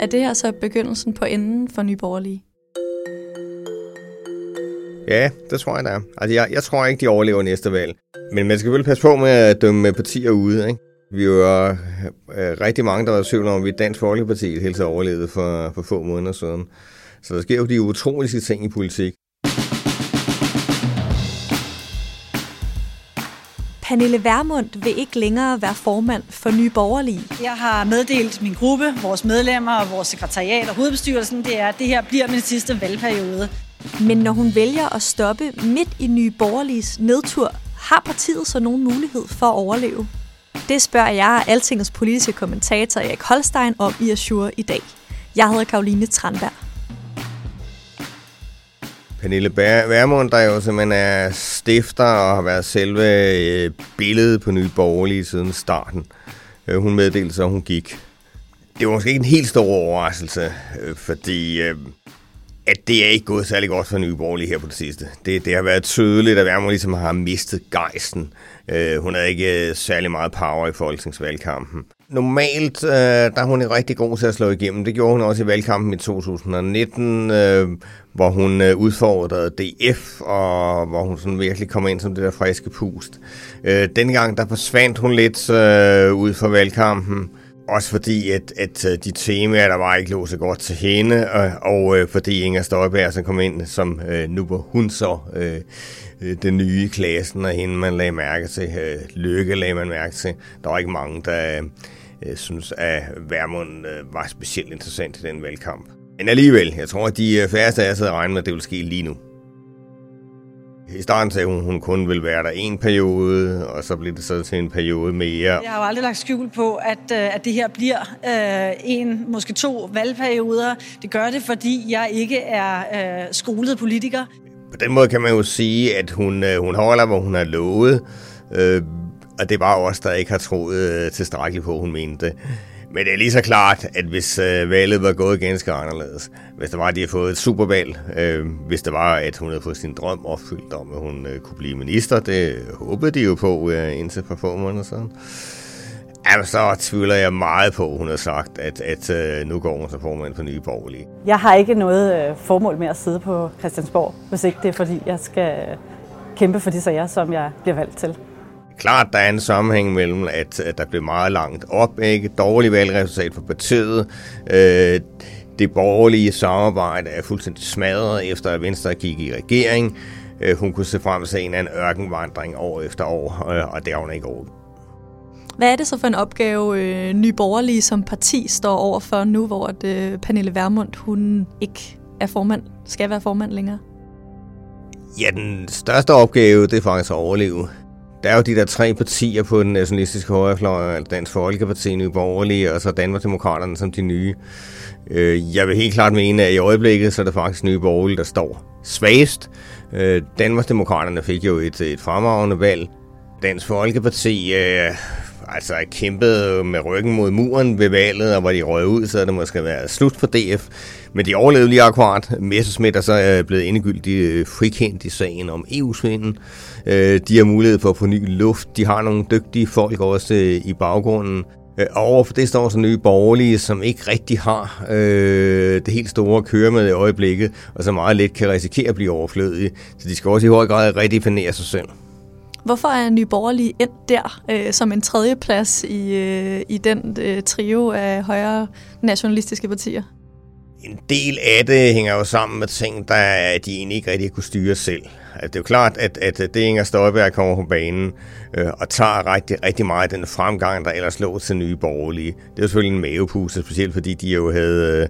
Er det her så begyndelsen på enden for Nyborgerlige? Ja, det tror jeg, der er. Altså, jeg, jeg tror ikke, de overlever næste valg. Men man skal vel passe på med at dømme partier ude, ikke? Vi var øh, øh, rigtig mange, der var i tvivl om, at vi Dansk Folkeparti helt så overlevede for, for få måneder siden. Så der sker jo de utrolige ting i politik. Pernille Vermund vil ikke længere være formand for Nye Borgerlige. Jeg har meddelt min gruppe, vores medlemmer og vores sekretariat og hovedbestyrelsen, det er, at det her bliver min sidste valgperiode. Men når hun vælger at stoppe midt i Nye Borgerliges nedtur, har partiet så nogen mulighed for at overleve? Det spørger jeg Altingets politiske kommentator Erik Holstein om i Azure i dag. Jeg hedder Karoline Tranberg. Pernille Vermund, der jo simpelthen er stifter og har været selve øh, billedet på Nye Borgerlige siden starten. Øh, hun meddelte så, at hun gik. Det var måske ikke en helt stor overraskelse, øh, fordi øh, at det er ikke gået særlig godt for Nye Borgerlige her på det sidste. Det, det har været tydeligt, at Vermund ligesom har mistet gejsten. Øh, hun havde ikke øh, særlig meget power i folketingsvalgkampen. Normalt øh, der er hun rigtig god til at slå igennem. Det gjorde hun også i valgkampen i 2019, øh, hvor hun øh, udfordrede DF, og hvor hun sådan virkelig kom ind som det der friske pust. Øh, dengang der forsvandt hun lidt øh, ud fra valgkampen. Også fordi, at, at øh, de temaer, der var, ikke lå så godt til hende, og, og øh, fordi Inger Støjberg så kom ind, som øh, nu var hun så øh, øh, den nye i klassen, og hende man lagde mærke til. Øh, Lykke lagde man mærke til. Der var ikke mange, der øh, synes, at Værmund øh, var specielt interessant i den valgkamp. Men alligevel, jeg tror, at de øh, færreste af os havde regnet med, at det ville ske lige nu. I starten sagde hun, hun kun ville være der en periode, og så blev det så til en periode mere. Jeg har jo aldrig lagt skjul på, at, øh, at det her bliver øh, en, måske to valgperioder. Det gør det, fordi jeg ikke er øh, skolet politiker. På den måde kan man jo sige, at hun, øh, hun holder, hvor hun har lovet. Øh, og det var også der ikke har troet øh, tilstrækkeligt på, hun mente men det er lige så klart, at hvis øh, valget var gået ganske anderledes, hvis det var, at de havde fået et supervalg, øh, hvis det var, at hun havde fået sin drøm opfyldt om, at hun øh, kunne blive minister, det håbede de jo på øh, indtil for få måneder siden. Jamen, så tvivler jeg meget på, hun har sagt, at, at øh, nu går hun som formand for Nye Borgerlige. Jeg har ikke noget øh, formål med at sidde på Christiansborg, hvis ikke det er, fordi jeg skal øh, kæmpe for de sager, som jeg bliver valgt til klart, der er en sammenhæng mellem, at, at der blev meget langt op, ikke? Dårlig valgresultat for partiet. Øh, det borgerlige samarbejde er fuldstændig smadret, efter at Venstre gik i regering. Øh, hun kunne se frem til en af en ørkenvandring år efter år, øh, og det har hun ikke over. Hvad er det så for en opgave, øh, Nye Borgerlige som parti står over for nu, hvor at, øh, Pernille Vermund hun ikke er formand, skal være formand længere? Ja, den største opgave, det er faktisk at overleve. Der er jo de der tre partier på den nationalistiske højrefløj, altså Dansk Folkeparti, Nye Borgerlige og så Danmarksdemokraterne som de nye. Øh, jeg vil helt klart mene, at i øjeblikket så er det faktisk Nye Borgerlige, der står svagest. Øh, Danmarksdemokraterne fik jo et, et fremragende valg. Dansk Folkeparti øh, altså kæmpede med ryggen mod muren ved valget, og hvor de røg ud, så det måske været slut for DF. Men de overlevede lige akkurat. Messerschmidt er så øh, blevet endegyldigt øh, frikendt i sagen om EU-svinden. Øh, de har mulighed for at få ny luft. De har nogle dygtige folk også øh, i baggrunden. Øh, og overfor det står så nye borgerlige, som ikke rigtig har øh, det helt store at køre med i øjeblikket, og som meget let kan risikere at blive overflødige. Så de skal også i høj grad redefinere sig selv. Hvorfor er Nye Borgerlige endt der øh, som en tredje plads i, øh, i den øh, trio af højre nationalistiske partier? En del af det hænger jo sammen med ting, der de egentlig ikke rigtig kunne styre selv. Altså, det er jo klart, at, at det Inger Støjberg kommer på banen øh, og tager rigtig, rigtig meget af den fremgang, der ellers lå til nye borgerlige. Det er jo selvfølgelig en mavepuse, specielt fordi de jo havde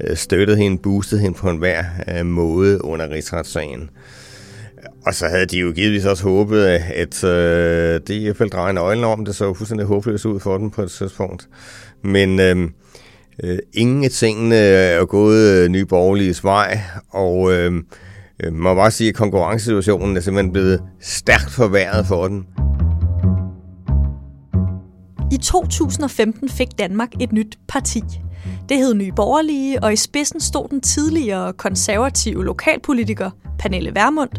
øh, støttet hende, boostet hende på enhver øh, måde under rigsretssagen. Og så havde de jo givetvis også håbet, at øh, det i hvert fald nøglen om. Det så fuldstændig håbløst ud for dem på et tidspunkt. Men øh, øh, ingen af tingene er gået øh, nye vej, og øhm, øh, man må bare sige, at konkurrencesituationen er simpelthen blevet stærkt forværret for den. I 2015 fik Danmark et nyt parti. Det hed Nye Borgerlige, og i spidsen stod den tidligere konservative lokalpolitiker Pernille Vermund,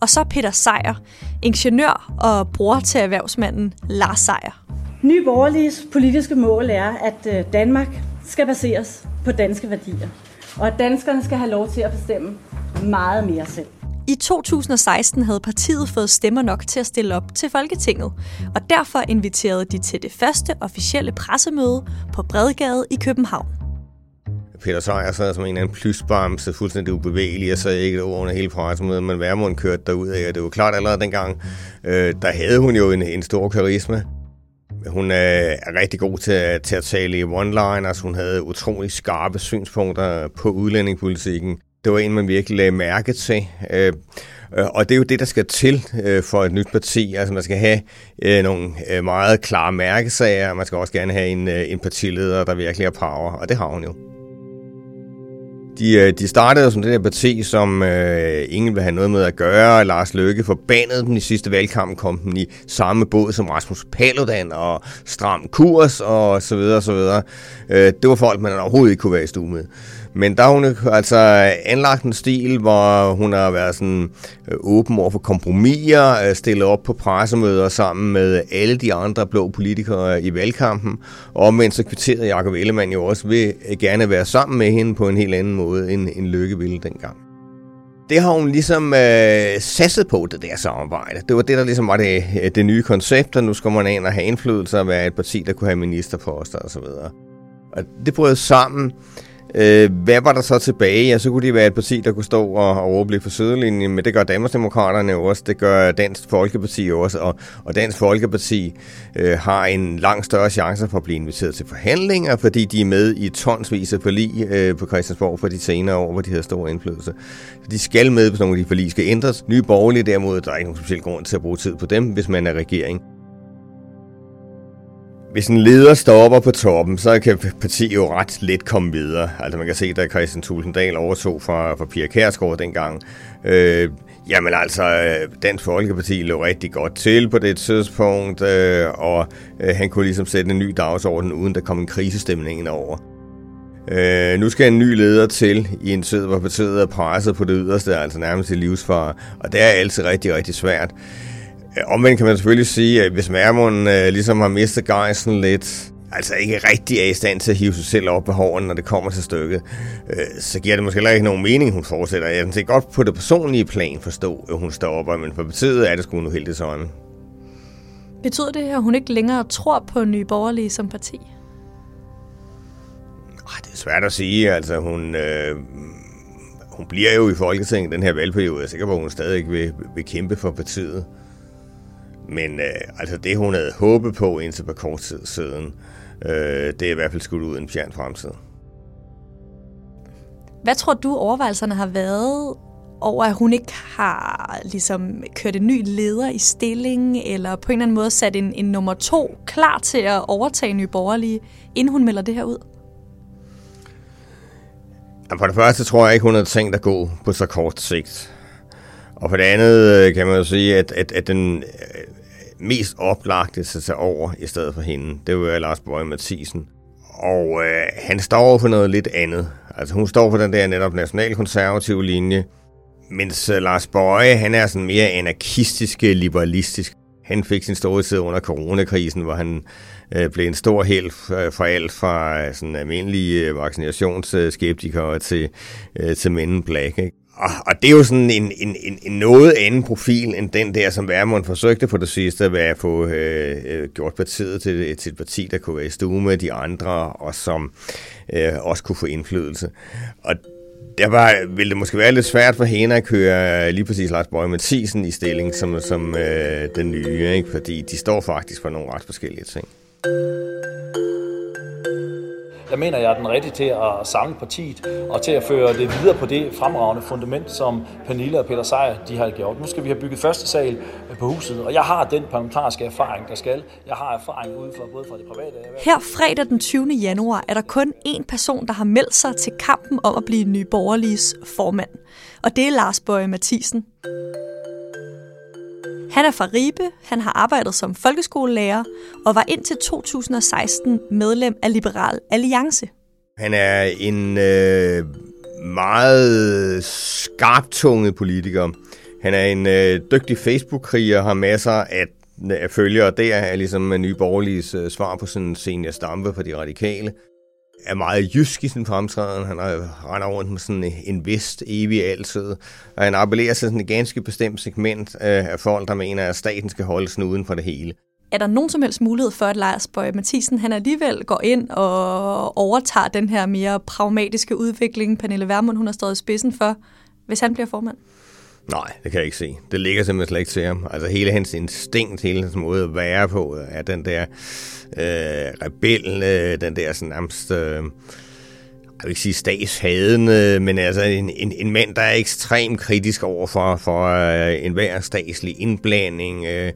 og så Peter Sejer, ingeniør og bror til erhvervsmanden Lars Sejer. Nye Borgerliges politiske mål er, at øh, Danmark skal baseres på danske værdier, og at danskerne skal have lov til at bestemme meget mere selv. I 2016 havde partiet fået stemmer nok til at stille op til Folketinget, og derfor inviterede de til det første officielle pressemøde på Bredgade i København. Peter Sejer sad som en eller anden plysbamse, fuldstændig ubevægelig, og så ikke over under hele pressemødet, men Værmund kørte derud af, og det var klart allerede dengang, øh, der havde hun jo en, en stor karisma. Hun øh, er rigtig god til, til at tale i one-liners. Hun havde utrolig skarpe synspunkter på udlændingepolitikken. Det var en, man virkelig lagde mærke til. Øh, og det er jo det, der skal til øh, for et nyt parti. Altså man skal have øh, nogle øh, meget klare mærkesager, og man skal også gerne have en, øh, en partileder, der virkelig har power, og det har hun jo. De, øh, de startede som det der parti, som øh, ingen vil have noget med at gøre. Lars Løkke forbandede dem i sidste valgkamp, kom den i samme båd som Rasmus Paludan og Stram Kurs og så videre og så videre. Øh, det var folk, man overhovedet ikke kunne være i stue med. Men der har hun altså anlagt en stil, hvor hun har været sådan øh, åben over for kompromiser, øh, stillet op på pressemøder sammen med alle de andre blå politikere i valgkampen. Og omvendt så kvitterede Jacob Ellemann jo også ved øh, gerne være sammen med hende på en helt anden måde, end, end Lykke ville dengang. Det har hun ligesom øh, sasset på, det der samarbejde. Det var det, der ligesom var det, det nye koncept, og nu skal man ind og have indflydelse og være et parti, der kunne have ministerposter osv. Og det brød sammen. Øh, hvad var der så tilbage? Ja, så kunne de være et parti, der kunne stå og, overblive for sidelinjen, men det gør Danmarksdemokraterne jo også, det gør Dansk Folkeparti jo også, og, og Dansk Folkeparti øh, har en langt større chance for at blive inviteret til forhandlinger, fordi de er med i tonsvis af forlig øh, på Christiansborg for de senere år, hvor de har stor indflydelse. Så de skal med, hvis nogle af de forlig skal ændres. Nye borgerlige derimod, der er ikke nogen speciel grund til at bruge tid på dem, hvis man er regering hvis en leder stopper på toppen, så kan partiet jo ret let komme videre. Altså man kan se, da Christian Tulsendal overtog fra, fra Pia Kærsgaard dengang. Øh, jamen altså, øh, Dansk Folkeparti lå rigtig godt til på det tidspunkt, øh, og øh, han kunne ligesom sætte en ny dagsorden, uden der kom en krisestemning ind over. Øh, nu skal en ny leder til i en tid, hvor partiet er presset på det yderste, altså nærmest i livsfare, og det er altid rigtig, rigtig svært. Omvendt kan man selvfølgelig sige, at hvis Værmund øh, ligesom har mistet gejsen lidt, altså ikke rigtig er i stand til at hive sig selv op på hården, når det kommer til stykket, øh, så giver det måske heller ikke nogen mening, hun fortsætter. Jeg kan godt på det personlige plan forstå, at hun står op, men for betydet er det sgu nu helt sådan. Betyder det, at hun ikke længere tror på Nye Borgerlige som parti? Det er svært at sige. Altså, hun, øh, hun bliver jo i Folketinget den her valgperiode. Jeg er sikker på, at hun stadig vil, vil kæmpe for partiet. Men øh, altså det, hun havde håbet på indtil på kort tid siden, øh, det er i hvert fald skudt ud en fjern fremtid. Hvad tror du, overvejelserne har været over, at hun ikke har ligesom, kørt en ny leder i stilling, eller på en eller anden måde sat en, en nummer to klar til at overtage Nye Borgerlige, inden hun melder det her ud? Jamen for det første tror jeg ikke, hun havde tænkt at gå på så kort sigt. Og for det andet øh, kan man jo sige, at, at, at den øh, mest oplagte til at tage over i stedet for hende, det var Lars Bøge Mathisen. Og øh, han står for noget lidt andet. Altså hun står for den der netop nationalkonservative linje, mens øh, Lars Bøje, han er sådan mere anarkistisk, øh, liberalistisk. Han fik sin store tid under coronakrisen, hvor han øh, blev en stor held for alt fra sådan almindelige vaccinationsskeptikere til, øh, til Men Black. Ikke? Og, og det er jo sådan en, en, en, en noget anden profil, end den der, som Værmund forsøgte på det sidste, ved at få øh, øh, gjort partiet til, til et parti, der kunne være i stue med de andre, og som øh, også kunne få indflydelse. Og der var, ville det måske være lidt svært for hende at køre lige præcis Lars Bøge Mathisen i stilling som, som øh, den nye, ikke? fordi de står faktisk for nogle ret forskellige ting. Jeg mener, jeg er den rigtige til at samle partiet og til at føre det videre på det fremragende fundament, som Pernille og Peter Sejer de har gjort. Nu skal vi have bygget første sal øh, på huset, og jeg har den parlamentariske erfaring, der skal. Jeg har erfaring ude for både fra det private. Her fredag den 20. januar er der kun én person, der har meldt sig til kampen om at blive Nye Borgerliges formand. Og det er Lars Bøje Mathisen. Han er fra Ribe, han har arbejdet som folkeskolelærer og var indtil 2016 medlem af Liberal Alliance. Han er en øh, meget skarptunget politiker. Han er en øh, dygtig Facebook-kriger, har masser af, af følgere. Det er ligesom Nye Borgerliges øh, svar på sådan en senior stampe for de radikale er meget jysk i sin fremtræden. Han render rundt med sådan en vest evig altid. Og han appellerer til sådan et ganske bestemt segment af folk, der mener, at staten skal holde snuden for det hele. Er der nogen som helst mulighed for, at Lars Bøge Mathisen han alligevel går ind og overtager den her mere pragmatiske udvikling, Pernille Vermund hun har stået i spidsen for, hvis han bliver formand? Nej, det kan jeg ikke se. Det ligger simpelthen slet ikke til ham. Altså hele hans instinkt, hele hans måde at være på, er den der øh, rebel, øh, den der sådan nærmest... Øh, jeg vil ikke sige statshadende, men altså en, en, en mand, der er ekstremt kritisk over for, for øh, enhver statslig indblanding, øh,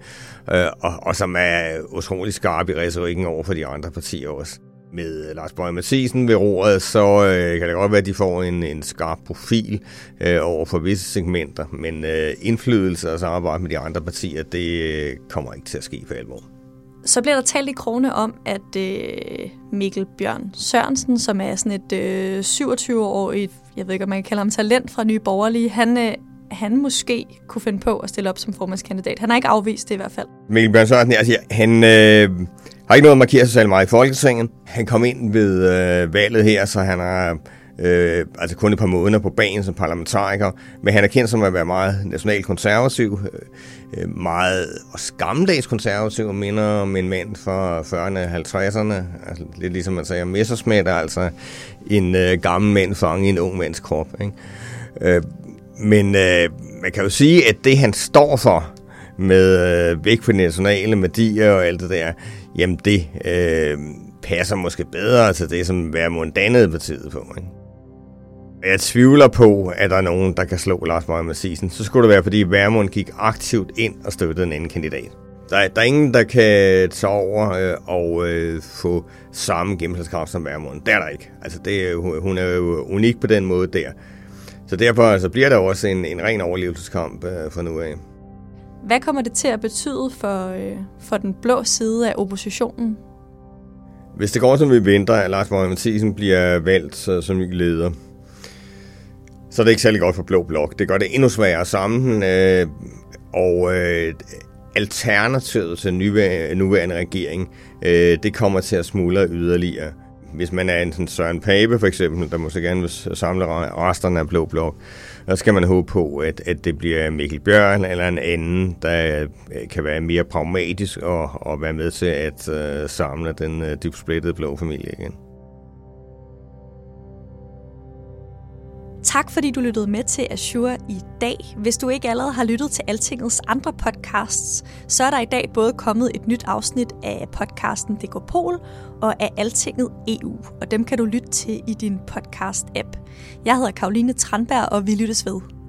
øh, og, og som er utrolig skarp i retorikken over for de andre partier også med Lars Bøge Mathisen ved roret, så øh, kan det godt være, at de får en, en skarp profil øh, over for visse segmenter, men øh, indflydelse og samarbejde med de andre partier, det øh, kommer ikke til at ske for alvor. Så bliver der talt i krone om, at øh, Mikkel Bjørn Sørensen, som er sådan et øh, 27-årigt, jeg ved ikke, om man kan kalde ham talent fra Nye Borgerlige, han, øh, han måske kunne finde på at stille op som formandskandidat. Han har ikke afvist det i hvert fald. Mikkel Bjørn Sørensen, altså, han, øh, har ikke noget at markere sig særlig meget i Folketinget. Han kom ind ved øh, valget her, så han har øh, altså kun et par måneder på banen som parlamentariker, men han er kendt som at være meget nationalkonservativ, øh, øh meget skamdagskonservativ, gammeldags minder om en mand fra 40'erne og 50'erne, altså lidt ligesom man siger, Messersmith er altså en øh, gammel mand fanget i en ung mands krop. Ikke? Øh, men øh, man kan jo sige, at det han står for, med øh, væk på nationale værdier og alt det der, jamen det øh, passer måske bedre til det, som Værmund dannede partiet på. Ikke? Jeg tvivler på, at der er nogen, der kan slå Lars Møge Mathisen. Så skulle det være, fordi Værmund gik aktivt ind og støttede en anden kandidat. Der er, der er ingen, der kan tage over øh, og øh, få samme gennemslagskraft som Værmund. Det er der ikke. Altså, det, hun er jo unik på den måde der. Så derfor altså, bliver der også en, en ren overlevelseskamp øh, fra nu af. Hvad kommer det til at betyde for, øh, for den blå side af oppositionen? Hvis det går, som vi venter, at Lars Borg Mathisen bliver valgt som ny leder, så er det ikke særlig godt for Blå Blok. Det gør det endnu sværere sammen, øh, og øh, alternativet til nuværende, nuværende regering, øh, det kommer til at smuldre yderligere. Hvis man er en sådan Søren Pape for eksempel, der måske gerne vil samle resterne af Blå Blok, så skal man håbe på, at, at det bliver Mikkel Bjørn eller en anden, der øh, kan være mere pragmatisk og, og være med til at uh, samle den uh, dybt splittede blå familie igen. Tak fordi du lyttede med til Azure i dag. Hvis du ikke allerede har lyttet til Altingets andre podcasts, så er der i dag både kommet et nyt afsnit af podcasten Dekopol og af Altinget EU, og dem kan du lytte til i din podcast-app. Jeg hedder Karoline Tranberg, og vi lyttes ved.